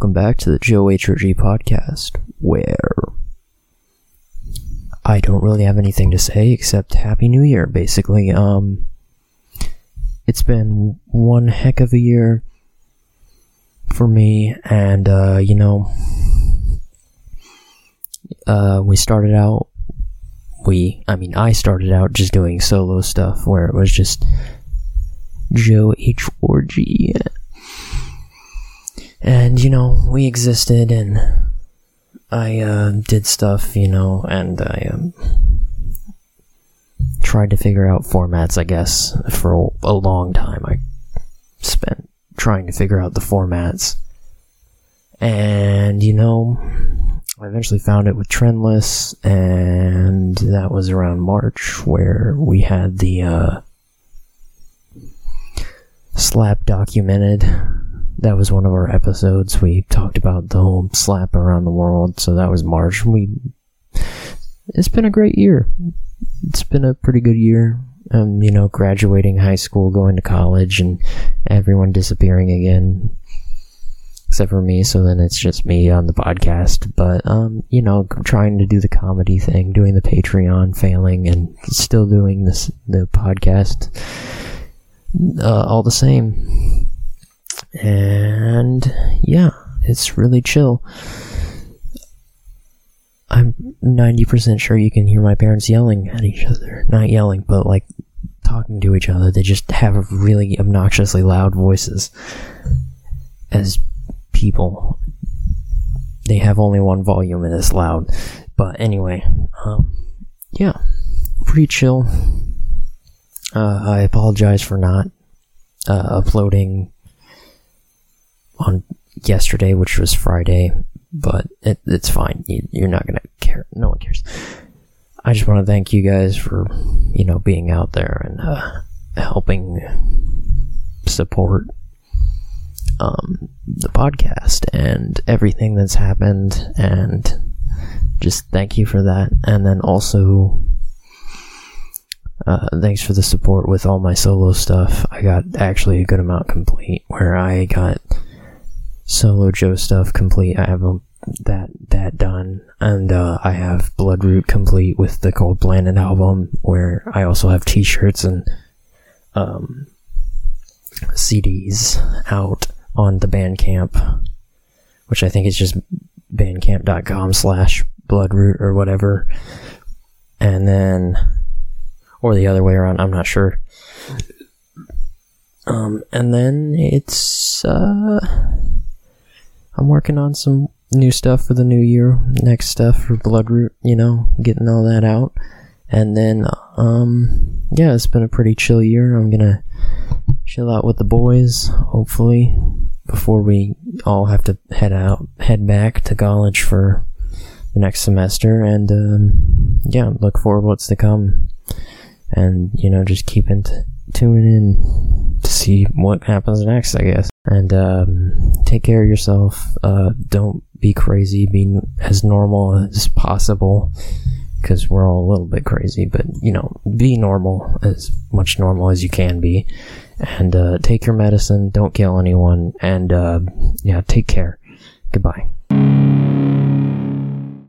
to the Joe HRG podcast, where I don't really have anything to say except Happy New Year, basically. Um, it's been one heck of a year for me, and, uh, you know, uh, we started out, we, I mean, I started out just doing solo stuff where it was just Joe H4G. And, you know, we existed and I, uh, did stuff, you know, and I, um, tried to figure out formats, I guess, for a, long time. I spent trying to figure out the formats. And, you know, I eventually found it with Trendless, and that was around March, where we had the, uh, slap documented. That was one of our episodes. We talked about the whole slap around the world, so that was March. We, it's been a great year. It's been a pretty good year. Um, you know, graduating high school, going to college, and everyone disappearing again, except for me. So then it's just me on the podcast. But um, you know, trying to do the comedy thing, doing the Patreon, failing, and still doing this the podcast uh, all the same. And yeah, it's really chill. I'm 90% sure you can hear my parents yelling at each other. Not yelling, but like talking to each other. They just have really obnoxiously loud voices. As people, they have only one volume and it's loud. But anyway, um, yeah, pretty chill. Uh, I apologize for not uh, uploading on yesterday, which was Friday, but it, it's fine. You, you're not gonna care. No one cares. I just want to thank you guys for, you know, being out there and uh, helping support um, the podcast and everything that's happened, and just thank you for that. And then also, uh, thanks for the support with all my solo stuff. I got actually a good amount complete where I got solo Joe stuff complete. I have a, that that done, and uh, I have Bloodroot complete with the Cold Planet album. Where I also have T-shirts and um, CDs out on the Bandcamp, which I think is just bandcamp.com slash Bloodroot or whatever, and then or the other way around. I'm not sure. Um, and then it's uh, I'm working on some new stuff for the new year. Next stuff for Bloodroot, you know, getting all that out. And then, um, yeah, it's been a pretty chill year. I'm gonna chill out with the boys, hopefully, before we all have to head out, head back to college for the next semester. And, um, yeah, look forward to what's to come and you know just keep in t- tuning in to see what happens next i guess. And um, take care of yourself. Uh, don't be crazy. Be as normal as possible because we're all a little bit crazy but you know be normal as much normal as you can be. And uh, take your medicine. Don't kill anyone. And uh, yeah take care. Goodbye